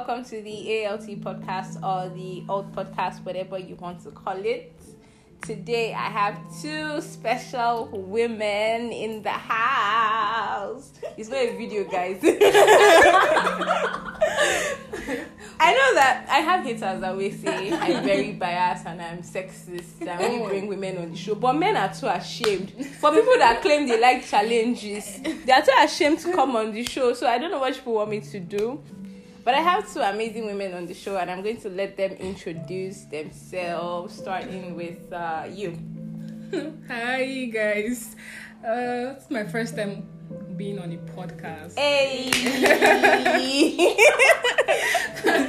Welcome to the ALT podcast or the old podcast, whatever you want to call it. Today I have two special women in the house. It's not a video, guys. I know that I have haters that always say I'm very biased and I'm sexist. I only oh. bring women on the show, but men are too ashamed. For people that claim they like challenges, they are too ashamed to come on the show. So I don't know what people want me to do. But I have two amazing women on the show, and I'm going to let them introduce themselves, starting with uh, you. Hi guys, uh, it's my first time being on a podcast. Hey!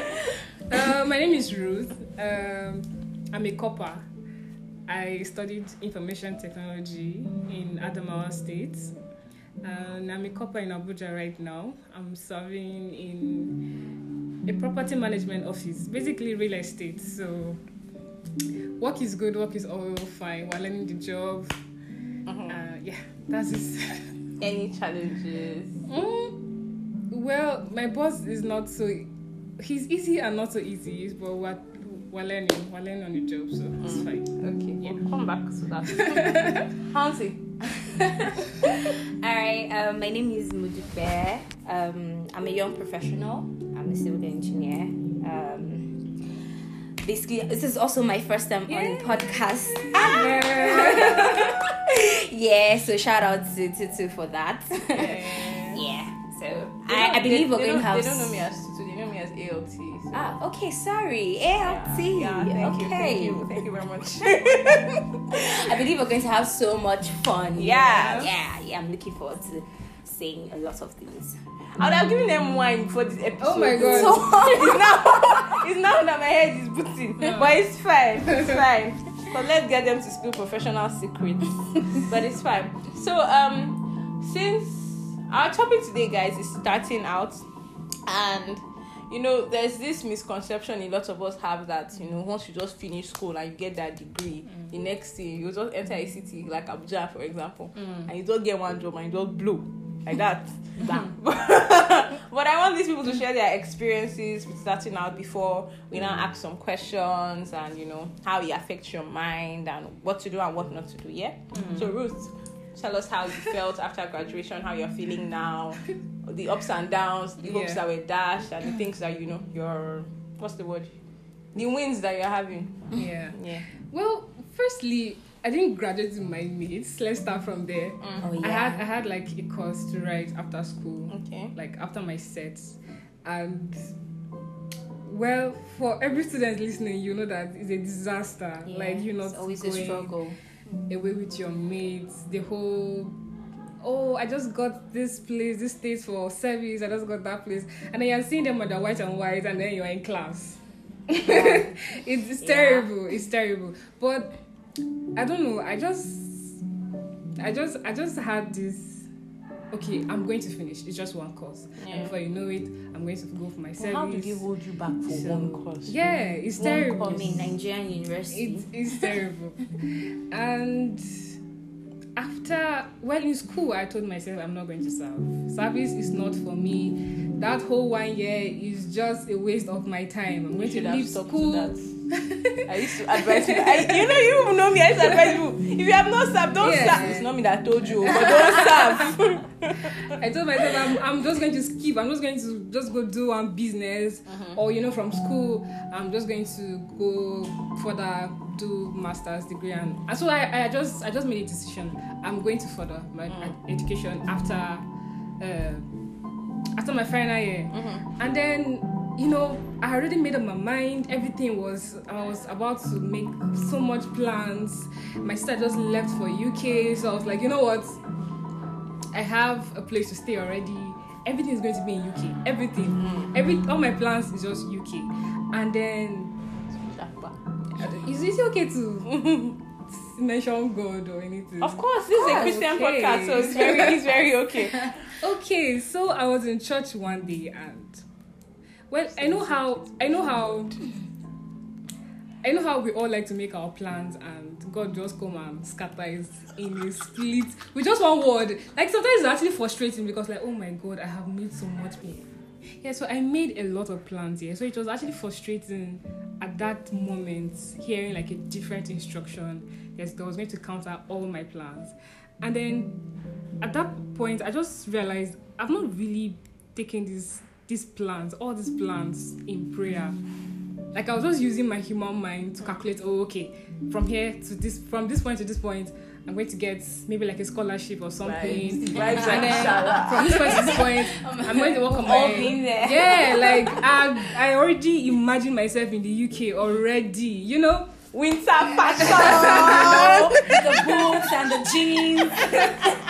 Uh, my name is Ruth. Um, I'm a corper. I studied information technology in Adamawa State. And I'm a corper in Abuja right now. I'm serving in a property management office, basically real estate. So work is good, work is all fine. We're learning the job. Uh, yeah, that's it. Any challenges? Mm, well, my boss is not so. He's easy and not so easy, but we're, we're learning. We're learning on the job, so it's fine. Okay, we'll come back to that. Hansi. Alright, um, my name is Modupe. Um, I'm a young professional. I'm a civil engineer. Um, basically, this is also my first time on podcast ever. yeah, so shout out to Tutu for that. yeah, so I, I believe they, we're they going to have. They don't know me as as ALT. So. Ah, okay, sorry. ALT. Yeah, thank okay. you, thank you, thank you very much. I believe we're going to have so much fun. Yeah. Yeah, yeah. I'm looking forward to saying a lot of things. I would have given them wine for this episode. Oh my God. So, it's now, it's now that my head is booting, but it's fine. It's fine. So let's get them to spill professional secrets. but it's fine. So, um, since our topic today, guys, is starting out, and you know, there's this misconception a lot of us have that you know, once you just finish school and you get that degree, the next thing you just enter a city like Abuja, for example, and you don't get one job and you just blow like that. But I want these people to share their experiences with starting out before we now ask some questions and you know how it affects your mind and what to do and what not to do. Yeah. So Ruth, tell us how you felt after graduation, how you're feeling now, the ups and downs, the hopes Yeah. that were dashed, and the things that you know your what's the word, the wins that you're having. Yeah. Yeah. Well, firstly, I didn't graduate with my mates. Let's start from there. Mm. Oh, yeah. I had I had like a course to write after school, Okay. like after my sets, and well, for every student listening, you know that it's a disaster. Yeah, like you know, it's always a struggle. Away with your mates, the whole. Oh, I just got this place, this state for service. I just got that place, and then you're seeing them under white and white, and then you're in class. it's, it's Yeah. terrible. It's terrible. But I don't know. I just, I just, I just had this. Okay, I'm going to finish. It's just one course, Yeah. and before you know it, I'm going to go for my service. How did they hold you back for So- one course? Yeah, it's One terrible. I mean, Nigerian university. It, it's terrible. and after, well, in school, I told myself I'm not going to serve. Service is not for me. That whole one year is just a waste of my time. I'm going to leave to school. that. I used to advise you. I, you know, you even know me. I used to advise you. If you have not served, don't Yeah. serve. It's not me that told you, but don't serve. I told myself I'm, I'm just going to skip. I'm just going to just go do one business, or you know, from school, I'm just going to go further do master's degree, and, and so I, I just I just made a decision. I'm going to further my education after uh, after my final year, mm-hmm. and then you know I already made up my mind. Everything was I was about to make so much plans. My sister just left for UK, so I was like, you know what? I have a place to stay already. Everything is going to be in UK. Everything, mm-hmm. every all my plans is just UK. And then, is it okay to mention God or anything? Of course, this is a Christian okay. podcast, so it's very, it's very okay. Okay, so I was in church one day and well, I know how I know how I know how we all like to make our plans and God just come and scatter it in a split with just one word. Like sometimes it's actually frustrating because like, oh my God, I have made so much Yeah, so I made a lot of plans here. So it was actually frustrating at that moment hearing like a different instruction. Yes, that was going to counter all my plans. And then at that point I just realized I've not really taken these these plans, all these plans in prayer. Like I was just using my human mind to calculate, oh okay, from here to this from this point to this point, I'm going to get maybe like a scholarship or something. Vibes And then from this point to this point, I'm going to work on my yeah, like I I already imagine myself in the UK already, you know. Winter fashion. the boots and the jeans.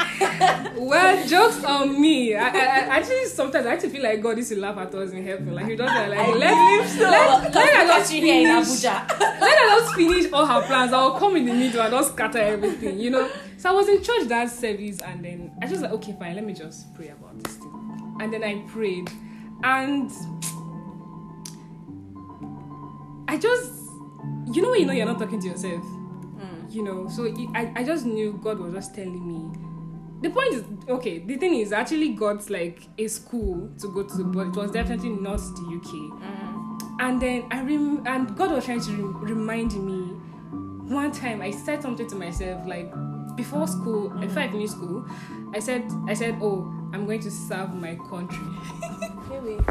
Well, jokes on me. I, I, I actually sometimes I actually feel like God used to laugh at us in heaven. Like he just like, like let believe so. let, let just you here in finish. Abuja. Let just finish all her plans. I'll come in the middle and just scatter everything, you know. So I was in church that service, and then I just like, okay, fine, let me just pray about this thing. And then I prayed, and I just, you know, when you know you're not talking to yourself, mm. you know. So it, I, I just knew God was just telling me. The point is, okay, the thing is, I actually got like a school to go to, but it was definitely not the UK. Mm-hmm. And then I rem- and God was trying to rem- remind me. One time I said something to myself like before school, before I finished school, I said I said, "Oh, I'm going to serve my country." You,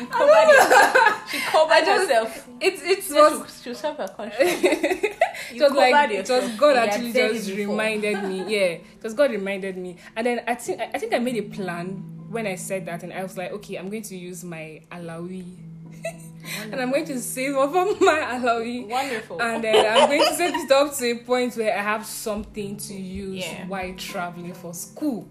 you covered it. She covered just- herself. It's it's She was should serve her country. it You was like it. God actually just reminded me. Yeah, was God reminded me, and then I think I think I made a plan when I said that, and I was like, okay, I'm going to use my Alawi, and I'm going to save up on my Alawi. Wonderful. And then I'm going to set it up to a point where I have something to use Yeah. while traveling for school.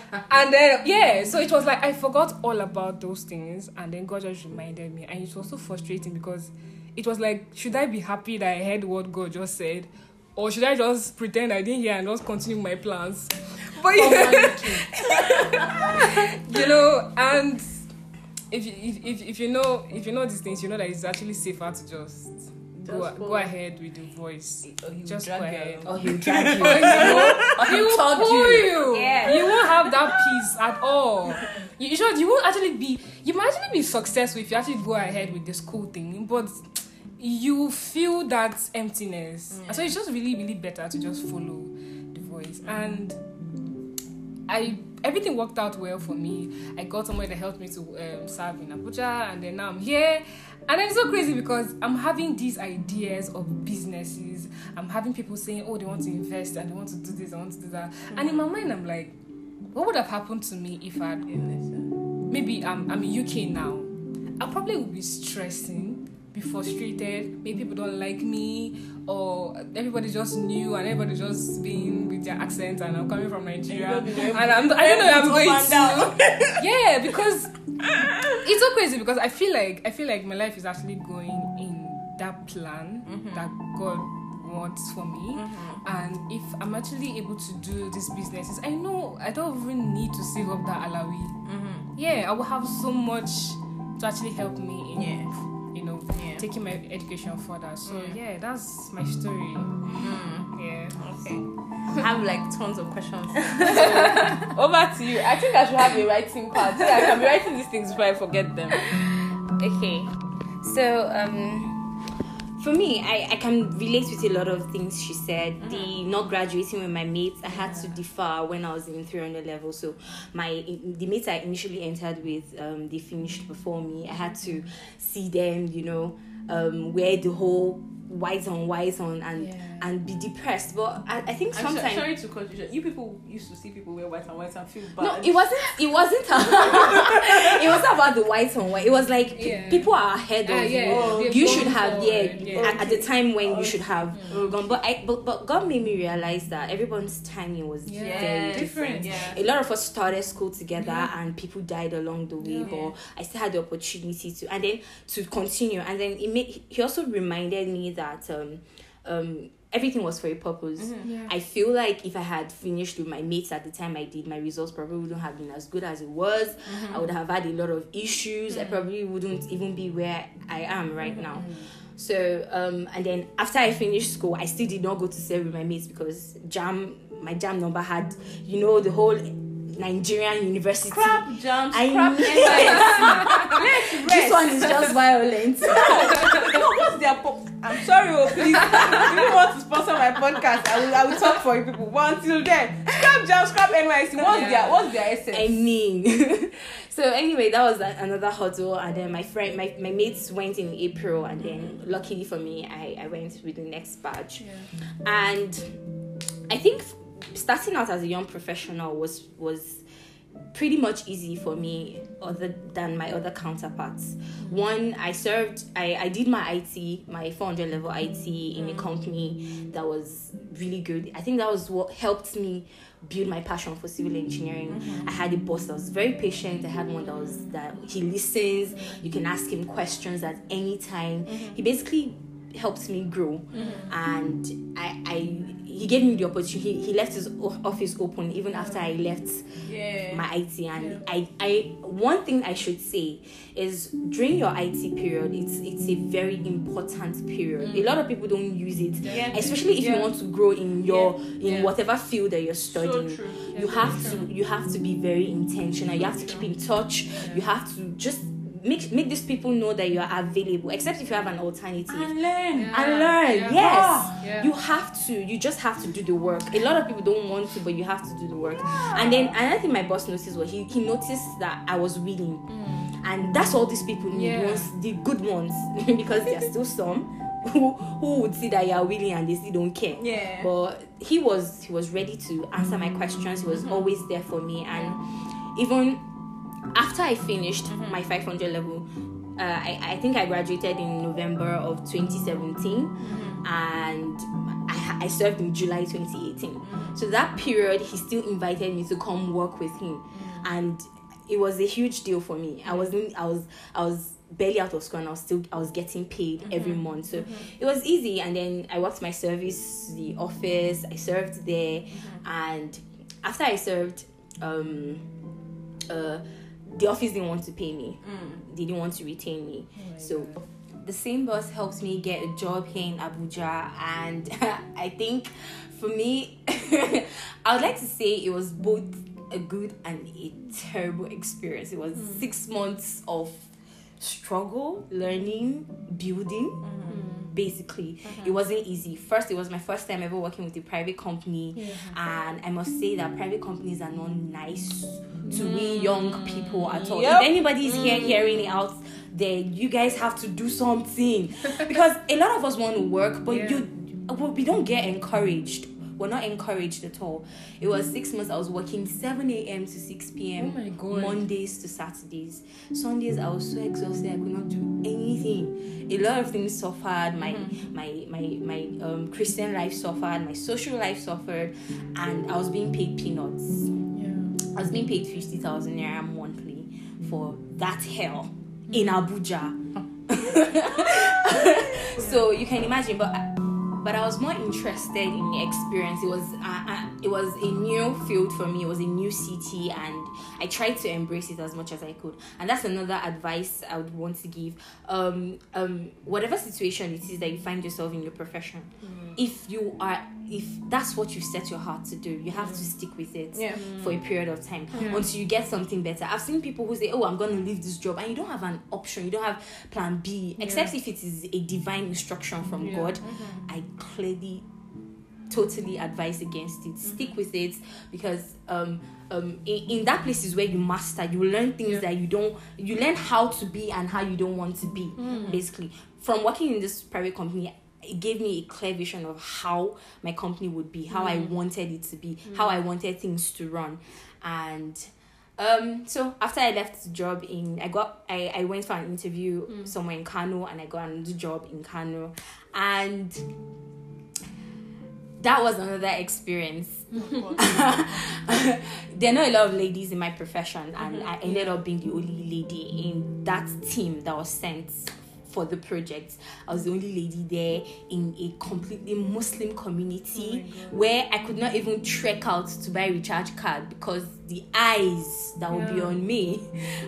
and then yeah, so it was like I forgot all about those things, and then God just reminded me, and it was so frustrating because it was like, should I be happy that I heard what God just said, or should I just pretend I didn't hear and just continue my plans? But oh, you know, and if you if, if, if you know if you know these things, you know that it's actually safer to just. Go, Just go follow. ahead with the voice. Or he Just drag go you ahead. along. Or he'll drag you. Or he will- Or he he'll pull you. you. Yeah. You won't have that peace at all. You, you sure you won't actually be. You might actually be successful if you actually go ahead with the school thing, but you feel that emptiness. And So it's just really, really better to just follow the voice. And I everything worked out well for me. I got somewhere that helped me to um, serve in Abuja, and then now I'm here. And it's so crazy because I'm having these ideas of businesses. I'm having people saying, "Oh, they want to invest and they want to do this, I want to do that." And in my mind, I'm like, "What would have happened to me if I'd maybe I'm I'm in UK now? I probably would be stressing, frustrated. Maybe people don't like me, or everybody just new and everybody just being with their accent, and I'm coming from Nigeria, And you'll be very- and I'm I don't know I'm going to yeah because it's so crazy because I feel like I feel like my life is actually going in that plan that God wants for me. And if I'm actually able to do these businesses, I know I don't even need to save up that alawi. Yeah, I will have so much to actually help me in, Yeah. You know, Yeah. taking my education further. So yeah, that's my story. Yeah. Okay. I have like tons of questions. So, over to you. I think I should have a writing part. So I can be writing these things before I forget them. Okay. So, um, for me, I, I can relate with a lot of things she said. The not graduating with my mates, I had to defer when I was in 300 level. So, my the mates I initially entered with, um, they finished before me. I had to see them, you know, um, wear the whole white on white on and Yeah. And be depressed. But I, I think I'm so- sometimes. sorry to confusion. You You people used to see people wear white and white and feel bad. No, it wasn't. It wasn't. it wasn't about the white and white. It was like Yeah. people are ahead of Ah, yeah, you. Oh, you should have, yeah, yeah. At, at the time when you should have gone. But I, but, but God made me realize that everyone's timing was Yeah. very Yes, different. yeah. A lot of us started school together, and people died along the way. Yeah. But I still had the opportunity to, and then to continue. And then it made. He also reminded me that um, um, everything was for a purpose. Mm-hmm. Yeah. I feel like if I had finished with my mates at the time I did, my results probably wouldn't have been as good as it was. Mm-hmm. I would have had a lot of issues. I mm-hmm. probably wouldn't even be where I am right now. So, um, and then after I finished school, I still did not go to serve with my mates because JAMB, my JAMB number had, you know, the whole Nigerian university. Scrap JAMBs, I NYSC. Let's This rest. one is just violent. no, what's their po- I'm sorry, oh please. if you want to sponsor my podcast, I will I will talk for you people. But until then, scrap JAMB, scrap NYSC. What's Yeah. their what's their essence? I mean, so anyway, that was another hurdle, and then my friend, my, my mates went in April, and then luckily for me, I, I went with the next batch, and I think starting out as a young professional was was pretty much easy for me other than my other counterparts. One i served i i did my it my 400 level it in a mm. company that was really good. I think that was what helped me build my passion for civil engineering. Mm-hmm. I had a boss that was very patient. I had one that was that he listens. You can ask him questions at any time. Mm-hmm. He basically helped me grow. Mm-hmm. And I, I he gave me the opportunity he, he left his office open even after i left yeah. my IT and I, I one thing I should say is during your IT period it's it's a very important period. A mm. lot of people don't use it. Yeah. Especially if you want to grow in your in Yeah. whatever field that you're studying. true. You have to you have to be very intentional. You have to keep in touch. You have to just make make these people know that you are available except if you have an alternative and learn. Yeah. and learn. Yeah. Yes, Ah, yeah. you have to. You just have to do the work. A lot of people don't want to, but you have to do the work. And then another thing my boss noticed was he, he noticed that I was willing, mm. and that's all these people need. Yeah. Ones, the good ones, because there are still some who who would see that you are willing and they still don't care. Yeah. But he was he was ready to answer my mm. questions. He was mm-hmm. always there for me, and even after I finished my 500 level, uh, I, I think I graduated in November of 2017 and I, I served in July 2018. So that period, he still invited me to come work with him, and it was a huge deal for me. I was I was I was barely out of school and I was still I was getting paid every month, so it was easy. And then I worked my service, the office. I served there, and after I served, um, uh, the office didn't want to pay me. Mm. They didn't want to retain me. Oh so the same boss helped me get a job here in Abuja, and I think for me, I would like to say it was both a good and a terrible experience. It was mm. six months of struggle, learning, building. Mm. Basically, it uh-huh. wasn't easy. First, it was my first time ever working with a private company, and I must say that private companies are not nice to we mm. young people at all. Yep. If anybody is here mm. hearing it out there, you guys have to do something because a lot of us want to work, but Yeah. you we don't get encouraged. We're not encouraged at all. It was six months I was working 7 a.m. to 6 p.m. Oh. Mondays to Saturdays. Sundays I was so exhausted I could not do anything. A lot of things suffered. My Mm-hmm. my my my um, Christian life suffered. My social life suffered, and I was being paid peanuts. Yeah. I was being paid 50,000 naira monthly for that hell in Abuja. so you can imagine, but but I was more interested in the experience. It was uh, uh, it was a new field for me. It was a new city, and I tried to embrace it as much as I could. And that's another advice I would want to give. Um, um, whatever situation it is that you find yourself in your profession, if you are if that's what you set your heart to do, you have to stick with it Yeah. for a period of time Yeah. until you get something better. I've seen people who say, "Oh, I'm going to leave this job," and you don't have an option. You don't have plan B, except if it is a divine instruction from Yeah. God. I clearly, totally advise against it. Mm-hmm. Stick with it because um um in, in that place is where you master. You learn things Yeah. that you don't. You learn how to be and how you don't want to be. Mm. Basically, from working in this private company. It gave me a clear vision of how my company would be, how I mm. wanted it to be, mm. how I wanted things to run, and um so after i left the job in i got i, I went for an interview mm. somewhere in kano and i got another job in kano. And that was another experience. There are not a lot of ladies in my profession and mm-hmm. i ended up being the only lady in that team that was sent for the project i was the only lady there in a completely muslim community oh where i could not even trek out to buy a recharge card because the eyes that would be on me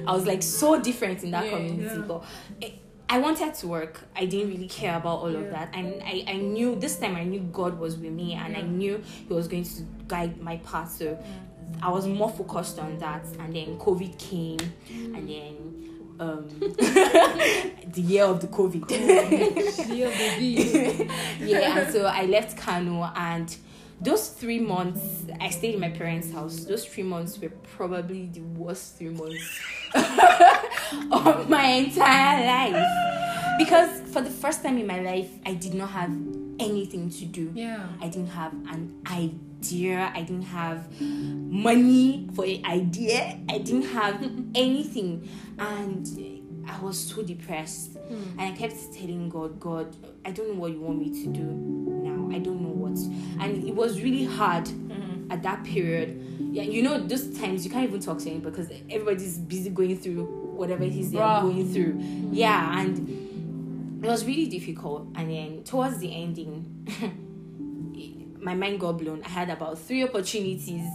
i was like so different in that Yeah, community yeah. but it, I wanted to work. I didn't really care about all of that. And I, I knew this time I knew God was with me and I knew He was going to guide my path. So I was more focused on that, and then COVID came, and then um, the year of the COVID. Yeah, and so I left Kano, and those three months I stayed in my parents' house. Those three months were probably the worst three months of my entire life because for the first time in my life, I did not have anything to do. Yeah. I didn't have an idea. I didn't have money for an idea. I didn't have anything. And I was so depressed. Hmm. And I kept telling God, God, I don't know what you want me to do now. I don't know what. And it was really hard mm-hmm. at that period. Yeah, you know, those times you can't even talk to anyone because everybody's busy going through whatever it is they're Bruh. going through. Mm-hmm. Yeah, and it was really difficult and then towards the ending my mind got blown. I had about three opportunities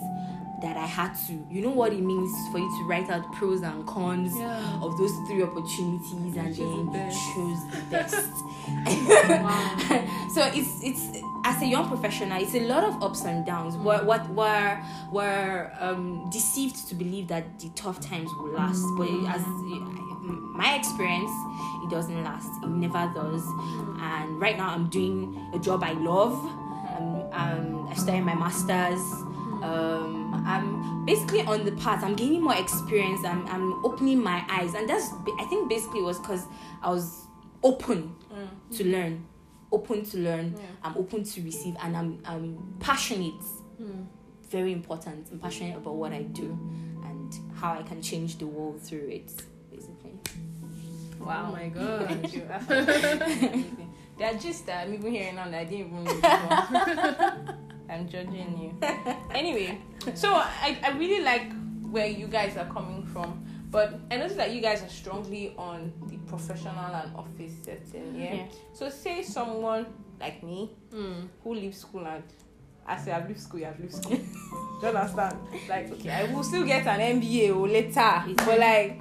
that i had to you know what it means for you to write out pros and cons Yeah. of those three opportunities and choose the then best. you choose the best. Wow. so it's it's as a young professional it's a lot of ups and downs. Mm. We're what we're we're um, deceived to believe that the tough times will last. But mm. as my experience it doesn't last. It never does. Mm. And right now i'm doing a job i love i'm, I'm i studying my masters um, I'm basically on the path. I'm gaining more experience. I'm, I'm opening my eyes, and that's I think basically was because I was open mm. to learn, open to learn. I'm open to receive, and I'm I'm passionate. Mm. Very important. I'm passionate about what I do and how I can change the world through it. Basically. Wow. Oh my god. Thank you. They are just that I'm even hearing now that I didn't even know before. I'm judging you. Anyway, so I, I really like where you guys are coming from, but I noticed that you guys are strongly on the professional and office setting. Yeah. Yeah. So say someone like me Mm. who leaves school and I say I've left school, I've left school. Do you understand? Like, okay, I will still get an MBA or later, but like,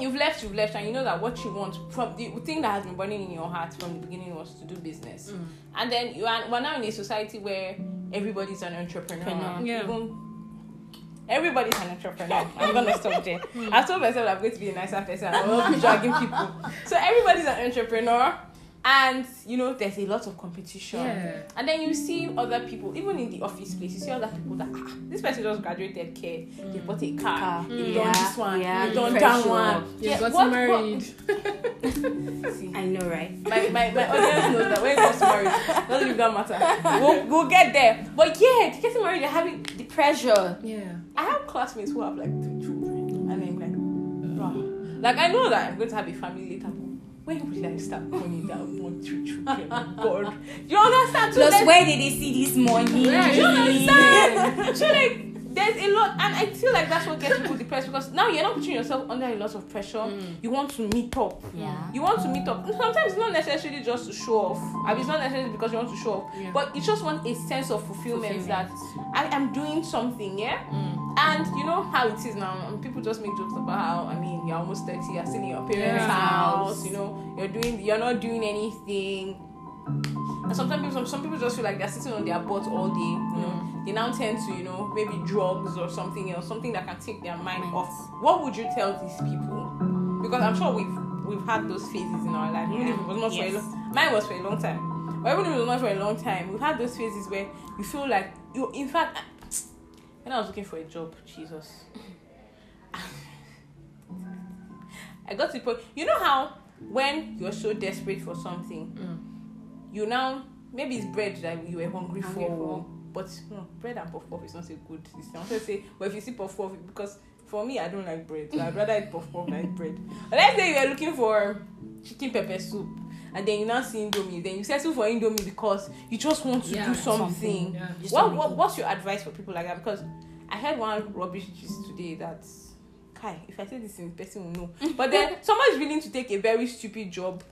you've left, you've left, and you know that what you want from the thing that has been burning in your heart from the beginning was to do business, mm. and then you are we're now in a society where everybody's an entrepreneur. Entrepreneur. Yeah. Even Everybody's an entrepreneur. I'm gonna stop there. Hmm. I've told myself I'm going to be a nicer person. I will be dragging people. So everybody's an entrepreneur, and you know there's a lot of competition. Yeah. And then you see other people, even in the office place, you see other people that ah, this person just graduated care, they bought a car, Car. they've Yeah, done this one, yeah, they've done pressure. that one. You've Yeah, got what- married. what- see, I know, right? my, my, my audience knows that when it comes to marriage, doesn't even matter. We'll, we'll get there. But yeah, getting married, they're having the pressure. Yeah. I have classmates who have like two children, and I'm like, bruh. Like I know that I'm going to have a family later. When will I start money that I want three children? Oh God, you understand? So Plus, where did they see this money? Yeah, you understand? so like, there's a lot, and I feel like that's what gets people depressed because now you're not putting yourself under a lot of pressure. Mm. You want to meet up. Yeah. You want to meet up. Sometimes it's not necessarily just to show off. I mean, it's not necessarily because you want to show off, Yeah. but you just want a sense of fulfillment, Fulfillment. that I am doing something, yeah. Mm. And you know how it is now. and People just make jokes about how I mean you're almost thirty, you're still in your parents' Yeah. house. You know, you're doing, you're not doing anything. And sometimes people, some, some people just feel like they're sitting on their butt all day. You know, they now tend to you know maybe drugs or something else, something that can take their mind off. What would you tell these people? Because I'm sure we've we've had those phases in our life. Even if it was not for a Yes. long, mine was for a long time. But even if it was not for a long time, we've had those phases where you feel like you. In fact, when I was looking for a job, Jesus, I got to the point. You know how when you're so desperate for something, mm. you now maybe it's bread that you were hungry, Hungry for, for. But no, bread and puff puff is not a good. This I want to say, but if you see puff puff, because for me I don't like bread, so I'd rather eat puff puff than eat bread. But let's say you are looking for chicken pepper soup. And then you now see Indomie. Then you settle for Indomie because you just want to Yeah, do something. something. Yeah. What, what what's your advice for people like that? Because I heard one rubbish gist today that Kai, if I say this in person will know. But then someone is willing to take a very stupid job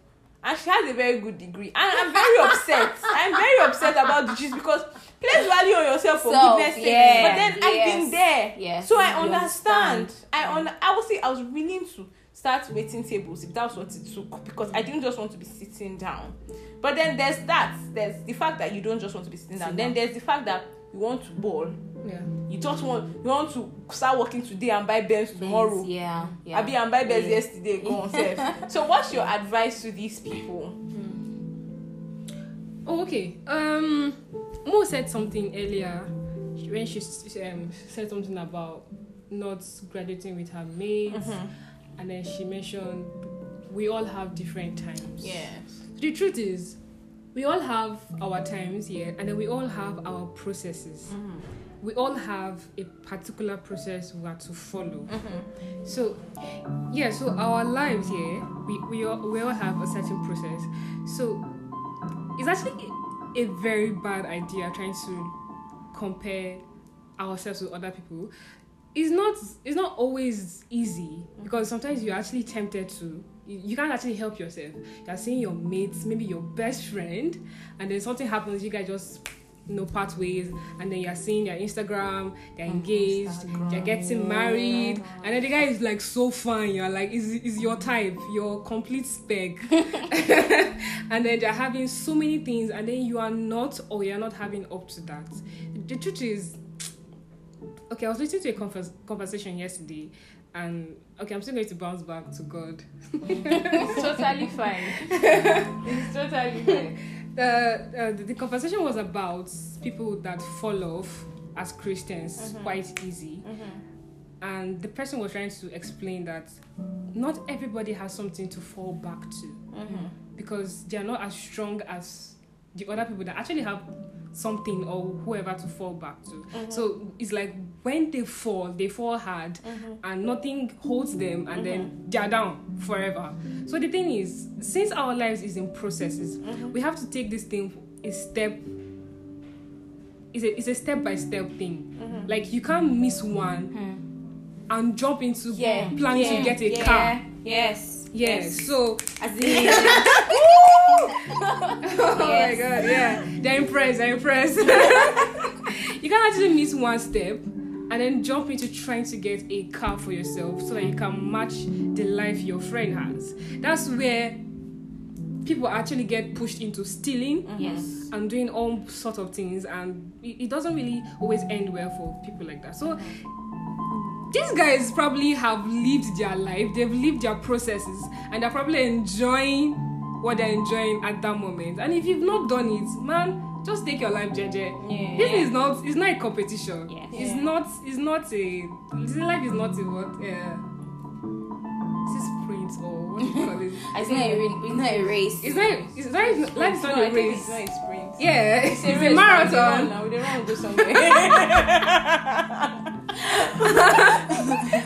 and she has a very good degree. And I'm very upset. I'm very upset about the gist because place value on yourself for Self, goodness sake. yeah, but then I've been yes, there. yes, So I understand. understand. I un- I would say I was willing to start waiting tables if that's what it took because I didn't just want to be sitting down. But then there's that. There's the fact that you don't just want to be sitting down. Then there's the fact that you want to ball. Yeah. You just want you want to start working today and buy Benz tomorrow. Benz, yeah, yeah. Abi and buy Benz Yeah. yesterday. Go on, self. So what's your advice to these people? Oh, okay. Um, Mo said something earlier when she um, said something about not graduating with her mates, and then she mentioned we all have different times. Yes. The truth is, we all have our times here, and then we all have our processes. We all have a particular process we are to follow. Mm-hmm. So, yeah, so our lives here, we, we, all, we all have a certain process. So, it's actually a very bad idea trying to compare ourselves with other people. It's not it's not always easy because sometimes you're actually tempted to you can't actually help yourself. You're seeing your mates, maybe your best friend, and then something happens, you guys just you know part ways and then you're seeing their Instagram, they're engaged, they're getting married, and then the guy is like so fine, you're like, is is your type, your complete spec. and then they're having so many things and then you are not or you're not having up to that. The truth is okay, I was listening to a converse, conversation yesterday and okay, I'm still going to bounce back to God. Oh, it's totally fine. it's totally fine. The, uh, the the conversation was about people that fall off as Christians mm-hmm. quite easy, mm-hmm. and the person was trying to explain that not everybody has something to fall back to mm-hmm. because they are not as strong as the other people that actually have something or whoever to fall back to. Mm-hmm. So it's like when they fall, they fall hard mm-hmm. and nothing holds them and then mm-hmm. they're down forever. So the thing is, since our lives is in processes, we have to take this thing a step it's a, it's a step by step thing. Like you can't miss one hmm. and jump into Yeah, planning yeah, to get a yeah. car. Yes. Yes. So As in, Oh my god, yeah. They're impressed, they're impressed. you can actually miss one step and then jump into trying to get a car for yourself so that you can match the life your friend has. That's where people actually get pushed into stealing mm-hmm. yes. and doing all sorts of things and it, it doesn't really always end well for people like that. So mm-hmm. these guys probably have lived their life, they've lived their processes, and they're probably enjoying what they're enjoying at that moment. And if you've not done it, man, just take your life, JJ. Yeah. This is not it's not a competition. Yes. It's Yeah. not it's not a this life is not a what uh is this sprint or what do you call it? It's not a, it's not a race. It's not it's not life is not No, a race. It's not a sprint. Yeah, it's, It's a, a, marathon. Now we don't want to go somewhere.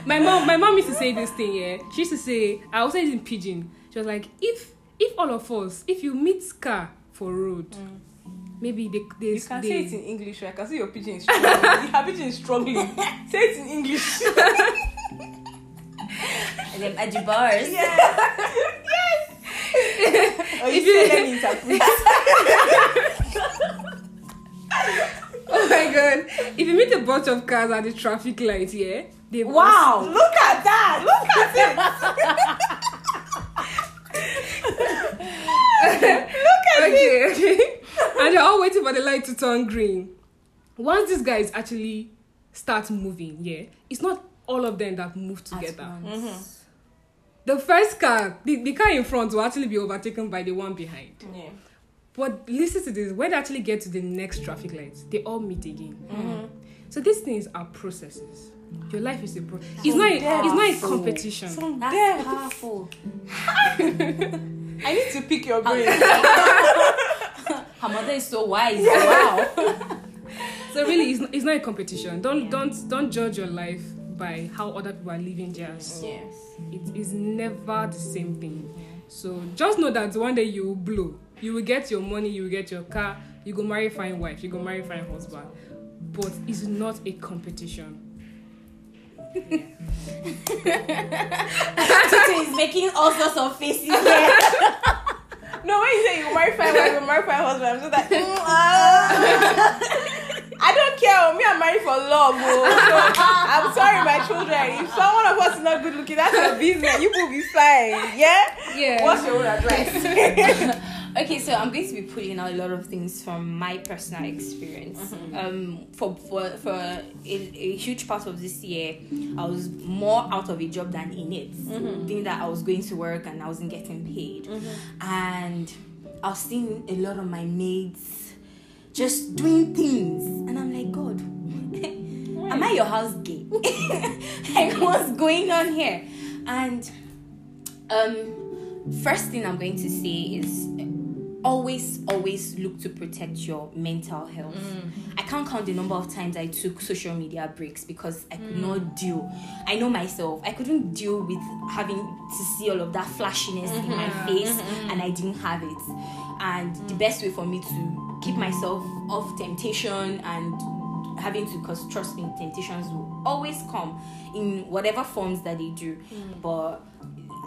my mom my mom used to say this thing yeah she used to say i also use in Pidgin she was like if if all of us if you meet car for road maybe they they, Mm. you can they say it in English. I can see your pigeon is struggling. your is struggling. say it in English. And then at the bars. Or you If you- say let me interpret. oh my god if you meet a bunch of cars at the traffic light yeah they Wow. Look at that. Look at okay, okay. and they're all waiting for the light to turn green once these guys actually start moving yeah it's not all of them that move together the first car the, the car in front will actually be overtaken by the one behind. Yeah. But listen to this: when they actually get to the next traffic light, they all meet again. So these things are processes. Your life is a pro. It's not. A, it's not a competition. Some That's powerful. I need to pick your brain. Her mother is so wise. Wow. So really, it's not, it's not a competition. Don't don't don't judge your life by how other people are living theirs. yes. It is never the same thing. So just know that one day you will blow. You will get your money. You will get your car. You go marry fine wife. You go marry fine husband. But it's not a competition. Tutu is making all sorts of faces here. No, when you say you marry fine wife, you marry fine husband, I'm just like, mm, ah. I don't care. Me, I'm married for love. Oh. So, I'm sorry, my children. If someone of us is not good looking, that's your business. You will be fine. Yeah. Yeah. What's your own advice? Okay, so I'm going to be pulling out a lot of things from my personal experience. Mm-hmm. Um, for for for a, a huge part of this year, I was more out of a job than in it. Mm-hmm. Being that I was going to work and I wasn't getting paid, and I was seeing a lot of my mates just doing things, and I'm like, God, am I your house gay? like, what's going on here? And um, first thing I'm going to say is always always look to protect your mental health. Mm. I can't count the number of times i took social media breaks because i could mm. not deal. I know myself. I couldn't deal with having to see all of that flashiness in my mm-hmm. face mm-hmm. and i didn't have it. And the best way for me to keep myself off temptation and having to because trust me temptations will always come in whatever forms that they do. Mm. But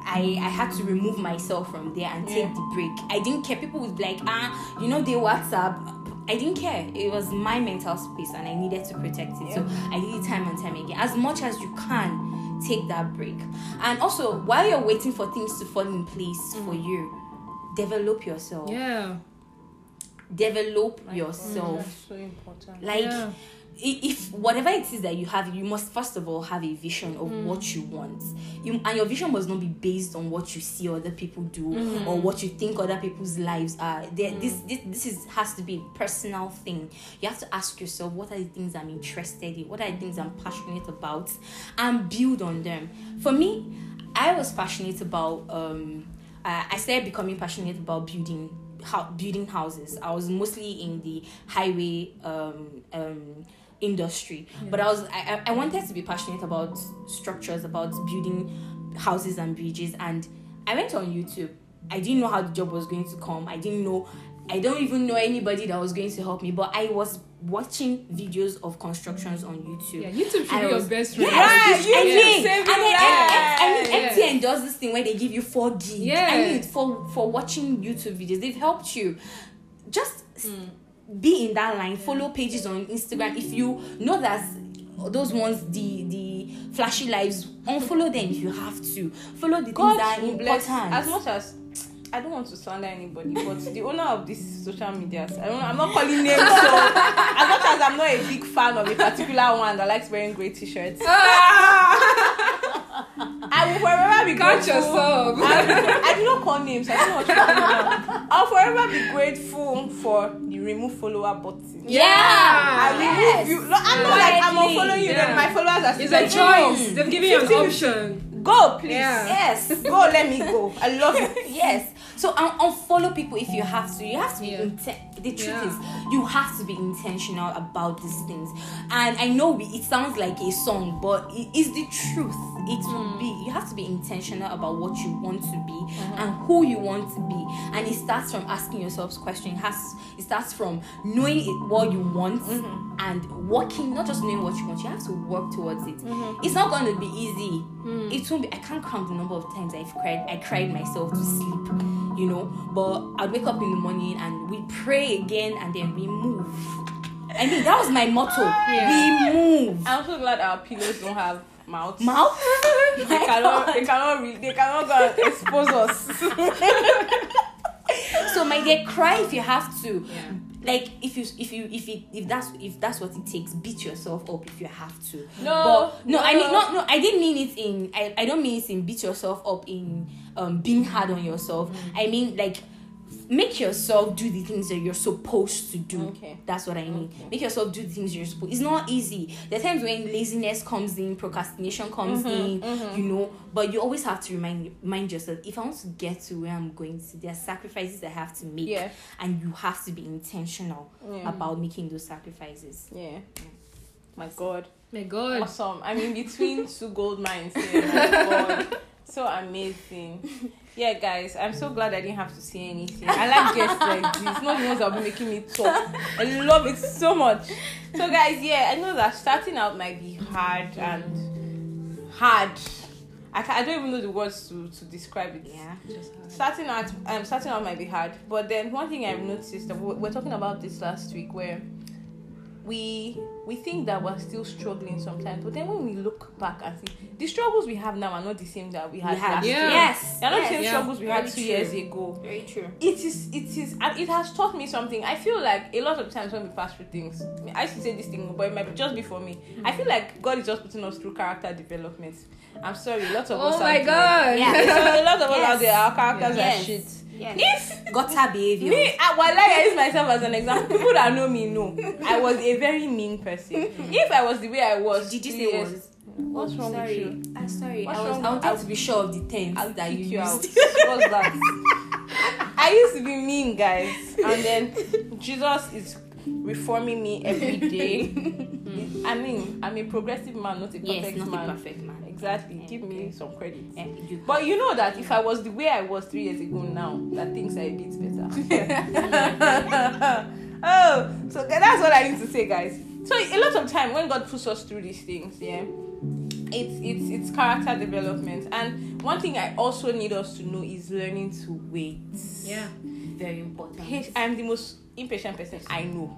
I, I had to remove myself from there and take the break. I didn't care. People would be like, ah, you know, they WhatsApp. I didn't care. It was my mental space and I needed to protect it. So I did it time and time again. As much as you can, take that break. And also, while you're waiting for things to fall in place for you, develop yourself. Yeah. Develop yourself. That's so important. Like, Yeah. If whatever it is that you have, you must first of all have a vision of what you want. You, and your vision must not be based on what you see other people do or what you think other people's lives are. There, this, this this is has to be a personal thing. You have to ask yourself, what are the things I'm interested in? What are the things I'm passionate about? And build on them. For me, I was passionate about. Um, I I started becoming passionate about building how building houses. I was mostly in the highway um, um, industry, but I was I, I- I wanted to be passionate about structures, about building houses and bridges, and I went on YouTube. I didn't know how the job was going to come. I didn't know. I don't even know anybody that was going to help me, but I was watching videos of constructions on YouTube. Yeah, YouTube should I be your best friend. Yes, Right, I you mean, saving and then lives. I mean, Yes. MTN does this thing where they give you four gig. Yeah. I mean, for for watching YouTube videos, they've helped you. Just s- mm. Be in that line. Follow pages on Instagram. If you know that those ones, the the flashy lives, unfollow them if you have to. Follow the God things that are important. As much as I don't want to slander anybody, but the owner of these social medias, I don't. I'm not calling names. So as much as I'm not a big fan of a particular one that likes wearing grey t-shirts, I will forever be Catch grateful. yourself. I, I do not call names. I don't know what you're talking about. I'll forever be grateful for the remove follower button. yeah. I remove yes. you. No, I'm not like I'm unfollowing you. Yeah. Then my followers are It's still a like, choice. "Hmm, They've given you an 50-50. option. Go, please. Yeah. Yes. Go, let me go. I love it. yes. So um, unfollow people if you have to. You have to be Yeah. inten- the truth Yeah. is you have to be intentional about these things. And I know we, it sounds like a song, but it is the truth. It will mm. be. You have to be intentional about what you want to be mm-hmm. and who you want to be. And it starts from asking yourself questions. It has it starts from knowing it, what you want mm-hmm. and working, not just knowing what you want. You have to work towards it. Mm-hmm. It's not going to be easy. Mm. It won't be. I can't count the number of times I've cried. I cried myself to sleep, you know. But I'd wake up in the morning and we pray again, and then we move. I mean, that was my motto. Yeah. We move. I'm so glad our pillows don't have mouths. Mouth. They My cannot. God. They cannot. Re- they cannot go and expose us. so my dear, cry if you have to. Yeah. Like if you if you if it if that's if that's what it takes, beat yourself up if you have to. No, but no, I no. mean not no. I didn't mean it in. I, I don't mean it in beat yourself up in um being hard on yourself. I mean like make yourself do the things that you're supposed to do. Okay. That's what I mean. Okay. Make yourself do the things you're supposed. It's not easy. There are times when laziness comes in, procrastination comes mm-hmm, in, mm-hmm. you know. But you always have to remind remind yourself if I want to get to where I'm going to, there are sacrifices I have to make, Yeah. and you have to be intentional Yeah. about making those sacrifices. Yeah. My God. My God. Awesome. I'm in between two gold mines here. My God. So amazing. Yeah, guys, I'm so glad I didn't have to say anything. I like guests like this, not the ones that will be making me talk. I love it so much. So, guys, yeah, I know that starting out might be hard and hard. I, I don't even know the words to, to describe it. Yeah. starting out um starting out might be hard but then one thing i've noticed that we we're talking about this last week where we we think that we're still struggling sometimes, but then when we look back and see the struggles we have now are not the same that we had had- last Yeah. year. Yes. They're not the yes. same Yeah. struggles we had Very two true. years ago. Very true. It is, it is, and it has taught me something. I feel like a lot of times when we pass through things, I used to say this thing, but it might be just be for me. I feel like God is just putting us through character development. I'm sorry, lots of us. Oh my there- god. Yeah. So a lot of us Yes. out there, our characters Yes. are shit. Yes. Gutter behavior. Me, I, well, like I use myself as an example. People that know me know I was a very mean person. if I was the way I was, Did you say was? What's wrong sorry. with you? I'm sorry. What's I was. wrong I wanted to be sure of the tense I'll that you you out. used. What's that? I used to be mean, guys, and then Jesus is reforming me every day. I mean, I'm a progressive man, not a perfect Yes, not man. a perfect man. Exactly. Yeah. Give me some credit. Eh, you- But you know that if I was the way I was three years ago now, that things are a bit better. oh, so that's what I need to say, guys. So a lot of time when God puts us through these things, yeah, it's it's it's character development. And one thing I also need us to know is learning to wait. Yeah. very important. I'm the most impatient person I know.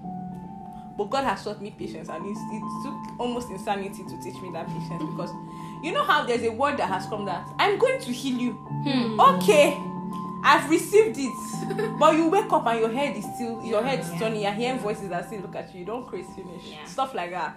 But God has taught me patience, and it's, it took almost insanity to teach me that patience because you know how there's a word that has come that I'm going to heal you. Hmm. Okay, I've received it, but you wake up and your head is still your head is Yeah. turning. You're hearing voices that still look at you. You don't crazy finish Yeah. stuff like that.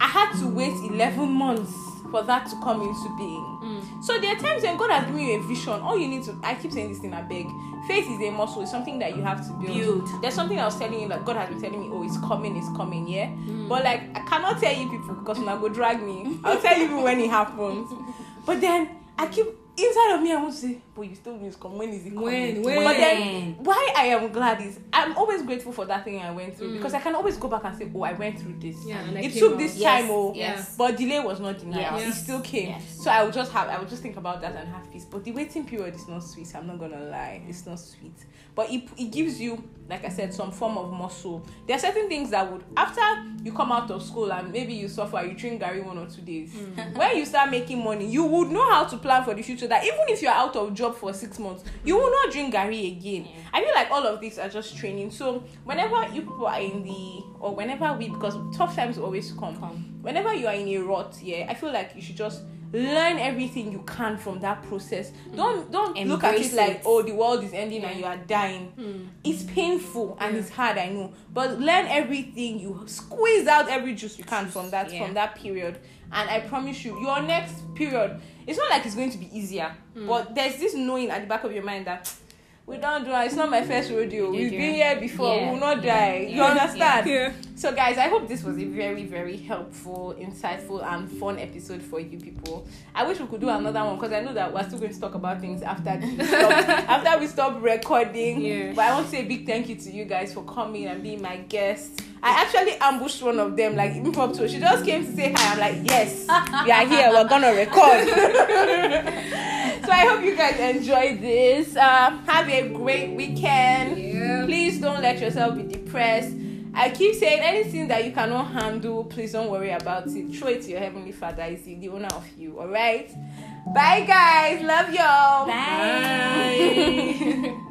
I had to wait 11 months for that to come into being. Hmm. So there are times when God has given you a vision. All you need to, I keep saying this thing, I beg. Faith is a muscle. It's something that you have to build. Build. There's something I was telling you that God has been telling me, oh, it's coming, it's coming, yeah. Hmm. But like, I cannot tell you people because now go drag me. I'll tell you when it happens. But then I keep inside of me. I want to say, but you still to come. When is it coming? When? But When? then why I am glad is I'm always grateful for that thing I went through Mm. because I can always go back and say, oh, I went through this. Yeah, and it took out. this Yes, time, oh, yes. but delay was not denial. Yes. It still came. Yes. So I would just have, I would just think about that and have peace. But the waiting period is not sweet. I'm not gonna lie, it's not sweet. But it, it gives you, like I said, some form of muscle. There are certain things that would, after you come out of school and maybe you suffer, you drink Gary one or two days. When you start making money, you would know how to plan for the future. That even if you're out of job for six months, you will not drink garri again. Yeah. I feel like all of these are just training. So whenever you people are in the, or whenever we, because tough times always come Come. whenever you are in a rut yeah i feel like you should just learn everything you can from that process don't don't look at Embrace it like oh the world is ending and Yeah. you are dying Hmm. it's painful and it's hard i know but learn everything you squeeze out every juice you can from that Yeah. from that period and i promise you your next period it's not like it's going to be easier Hmm. but there's this knowing at the back of your mind that we don't do it. It's not my first rodeo. You We've been here before. Yeah. We will not Yeah. die. You Yeah. understand? Yeah. So, guys, I hope this was a very, very helpful, insightful, and fun episode for you people. I wish we could do another one because I know that we're still going to talk about things after we stop, after we stop recording. But I want to say a big thank you to you guys for coming and being my guests. I actually ambushed one of them, like impromptu. She just came to say hi. I'm like, yes, we are here. We're gonna record. so I hope you guys enjoyed this. Um, have a great weekend. Yeah. Please don't let yourself be depressed. I keep saying anything that you cannot handle, please don't worry about it. Throw it to your heavenly father. He's the owner of you. Alright? Bye guys. Love y'all. Bye. Bye.